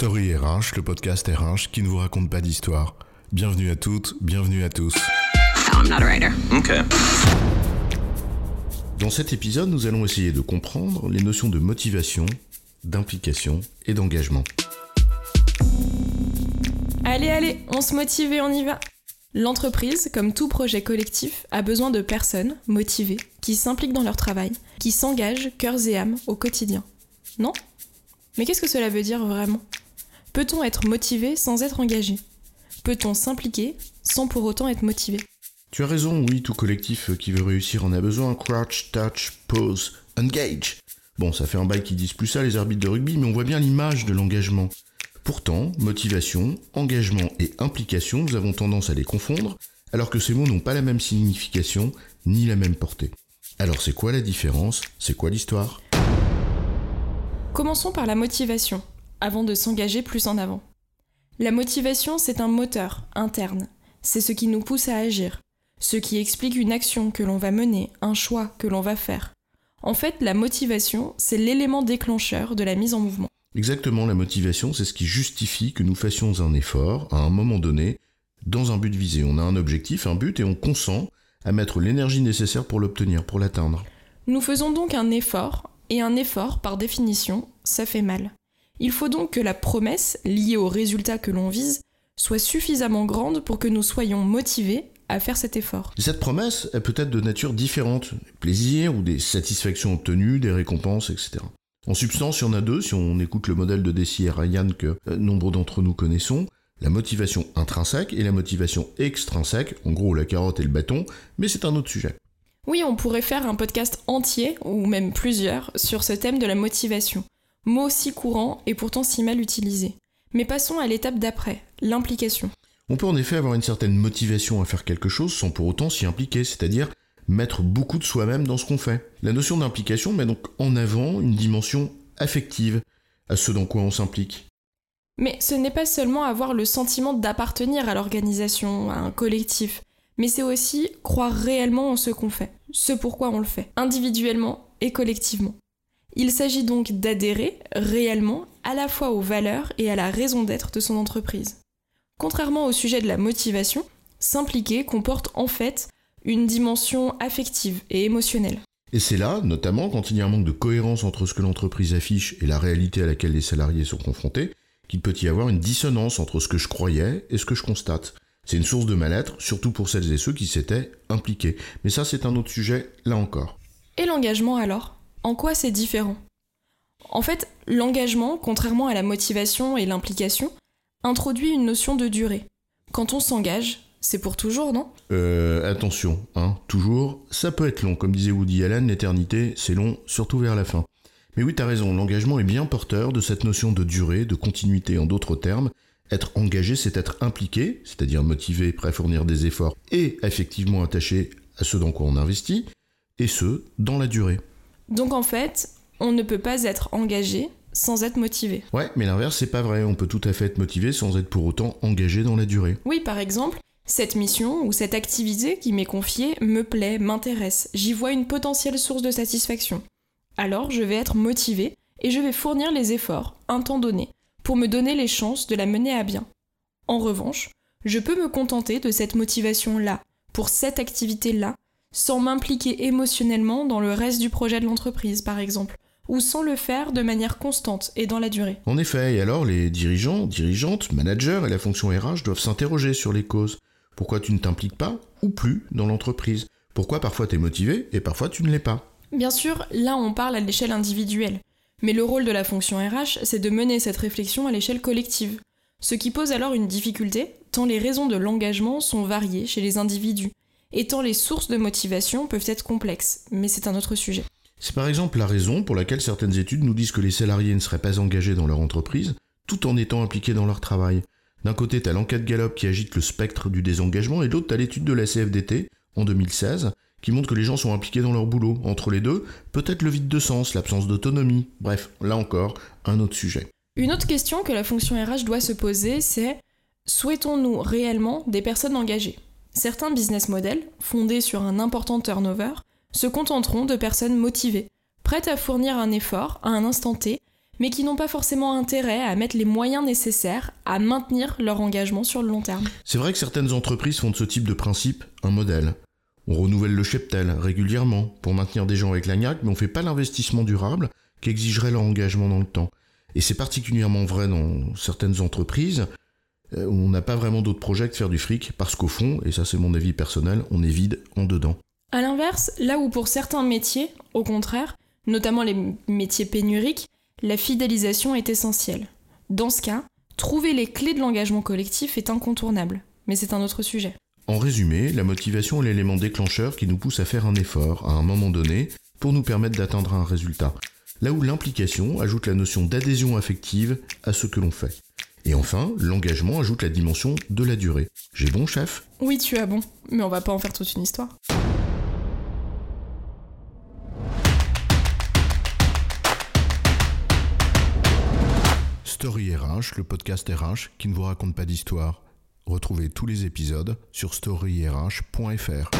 Story RH, le podcast RH qui ne vous raconte pas d'histoire. Bienvenue à toutes, bienvenue à tous. I'm not a writer. Okay. Dans cet épisode, nous allons essayer de comprendre les notions de motivation, d'implication et d'engagement. Allez, allez, on se motive et on y va. L'entreprise, comme tout projet collectif, a besoin de personnes motivées, qui s'impliquent dans leur travail, qui s'engagent cœurs et âmes au quotidien. Non? Mais qu'est-ce que cela veut dire vraiment? Peut-on être motivé sans être engagé? Peut-on s'impliquer sans pour autant être motivé? Tu as raison, oui, tout collectif qui veut réussir en a besoin. Crouch, touch, pause, engage. Bon, ça fait un bail qui disent plus ça les arbitres de rugby, mais on voit bien l'image de l'engagement. Pourtant, motivation, engagement et implication, nous avons tendance à les confondre, alors que ces mots n'ont pas la même signification ni la même portée. Alors c'est quoi la différence? C'est quoi l'histoire? Commençons par la motivation, avant de s'engager plus en avant. La motivation, c'est un moteur interne. C'est ce qui nous pousse à agir, ce qui explique une action que l'on va mener, un choix que l'on va faire. En fait, la motivation, c'est l'élément déclencheur de la mise en mouvement. Exactement, la motivation, c'est ce qui justifie que nous fassions un effort à un moment donné dans un but visé. On a un objectif, un but, et on consent à mettre l'énergie nécessaire pour l'obtenir, pour l'atteindre. Nous faisons donc un effort, et un effort, par définition, ça fait mal. Il faut donc que la promesse, liée au résultat que l'on vise, soit suffisamment grande pour que nous soyons motivés à faire cet effort. Et cette promesse est peut-être de nature différente, des plaisirs ou des satisfactions obtenues, des récompenses, etc. En substance, il y en a deux, si on écoute le modèle de Desi et Ryan que euh, nombre d'entre nous connaissons, la motivation intrinsèque et la motivation extrinsèque, en gros la carotte et le bâton, mais c'est un autre sujet. Oui, on pourrait faire un podcast entier, ou même plusieurs, sur ce thème de la motivation. Mot si courant et pourtant si mal utilisé. Mais passons à l'étape d'après, l'implication. On peut en effet avoir une certaine motivation à faire quelque chose sans pour autant s'y impliquer, c'est-à-dire mettre beaucoup de soi-même dans ce qu'on fait. La notion d'implication met donc en avant une dimension affective à ce dans quoi on s'implique. Mais ce n'est pas seulement avoir le sentiment d'appartenir à l'organisation, à un collectif, mais c'est aussi croire réellement en ce qu'on fait, ce pourquoi on le fait, individuellement et collectivement. Il s'agit donc d'adhérer réellement à la fois aux valeurs et à la raison d'être de son entreprise. Contrairement au sujet de la motivation, s'impliquer comporte en fait une dimension affective et émotionnelle. Et c'est là, notamment quand il y a un manque de cohérence entre ce que l'entreprise affiche et la réalité à laquelle les salariés sont confrontés, qu'il peut y avoir une dissonance entre ce que je croyais et ce que je constate. C'est une source de mal-être, surtout pour celles et ceux qui s'étaient impliqués. Mais ça, c'est un autre sujet, là encore. Et l'engagement alors? En quoi c'est différent? En fait, l'engagement, contrairement à la motivation et l'implication, introduit une notion de durée. Quand on s'engage, c'est pour toujours, non? Euh, attention, hein, toujours, ça peut être long. Comme disait Woody Allen, l'éternité, c'est long, surtout vers la fin. Mais oui, t'as raison, l'engagement est bien porteur de cette notion de durée, de continuité. En d'autres termes, être engagé, c'est être impliqué, c'est-à-dire motivé, prêt à fournir des efforts et effectivement attaché à ce dans quoi on investit, et ce, dans la durée. Donc en fait, on ne peut pas être engagé sans être motivé. Ouais, mais l'inverse, c'est pas vrai. On peut tout à fait être motivé sans être pour autant engagé dans la durée. Oui, par exemple, cette mission ou cette activité qui m'est confiée me plaît, m'intéresse, j'y vois une potentielle source de satisfaction. Alors je vais être motivé et je vais fournir les efforts, un temps donné, pour me donner les chances de la mener à bien. En revanche, je peux me contenter de cette motivation-là, pour cette activité-là, sans m'impliquer émotionnellement dans le reste du projet de l'entreprise, par exemple, ou sans le faire de manière constante et dans la durée. En effet, et alors les dirigeants, dirigeantes, managers et la fonction RH doivent s'interroger sur les causes. Pourquoi tu ne t'impliques pas ou plus dans l'entreprise? Pourquoi parfois tu es motivé et parfois tu ne l'es pas? Bien sûr, là on parle à l'échelle individuelle, mais le rôle de la fonction RH, c'est de mener cette réflexion à l'échelle collective, ce qui pose alors une difficulté, tant les raisons de l'engagement sont variées chez les individus, et tant les sources de motivation peuvent être complexes, mais c'est un autre sujet. C'est par exemple la raison pour laquelle certaines études nous disent que les salariés ne seraient pas engagés dans leur entreprise, tout en étant impliqués dans leur travail. D'un côté, t'as l'enquête Gallup qui agite le spectre du désengagement, et de l'autre, t'as l'étude de la CFDT, en 2016, qui montre que les gens sont impliqués dans leur boulot. Entre les deux, peut-être le vide de sens, l'absence d'autonomie. Bref, là encore, un autre sujet. Une autre question que la fonction RH doit se poser, c'est souhaitons-nous réellement des personnes engagées? Certains business models, fondés sur un important turnover, se contenteront de personnes motivées, prêtes à fournir un effort à un instant T, mais qui n'ont pas forcément intérêt à mettre les moyens nécessaires à maintenir leur engagement sur le long terme. C'est vrai que certaines entreprises font de ce type de principe un modèle. On renouvelle le cheptel régulièrement pour maintenir des gens avec la mais on ne fait pas l'investissement durable qui exigerait leur engagement dans le temps. Et c'est particulièrement vrai dans certaines entreprises on n'a pas vraiment d'autres projets que de faire du fric, parce qu'au fond, et ça c'est mon avis personnel, on est vide en dedans. A l'inverse, là où pour certains métiers, au contraire, notamment les métiers pénuriques, la fidélisation est essentielle. Dans ce cas, trouver les clés de l'engagement collectif est incontournable. Mais c'est un autre sujet. En résumé, la motivation est l'élément déclencheur qui nous pousse à faire un effort à un moment donné pour nous permettre d'atteindre un résultat. Là où l'implication ajoute la notion d'adhésion affective à ce que l'on fait. Et enfin, l'engagement ajoute la dimension de la durée. J'ai bon, chef? Oui, tu as bon, mais on va pas en faire toute une histoire. Story RH, le podcast RH qui ne vous raconte pas d'histoire. Retrouvez tous les épisodes sur storyrh.fr.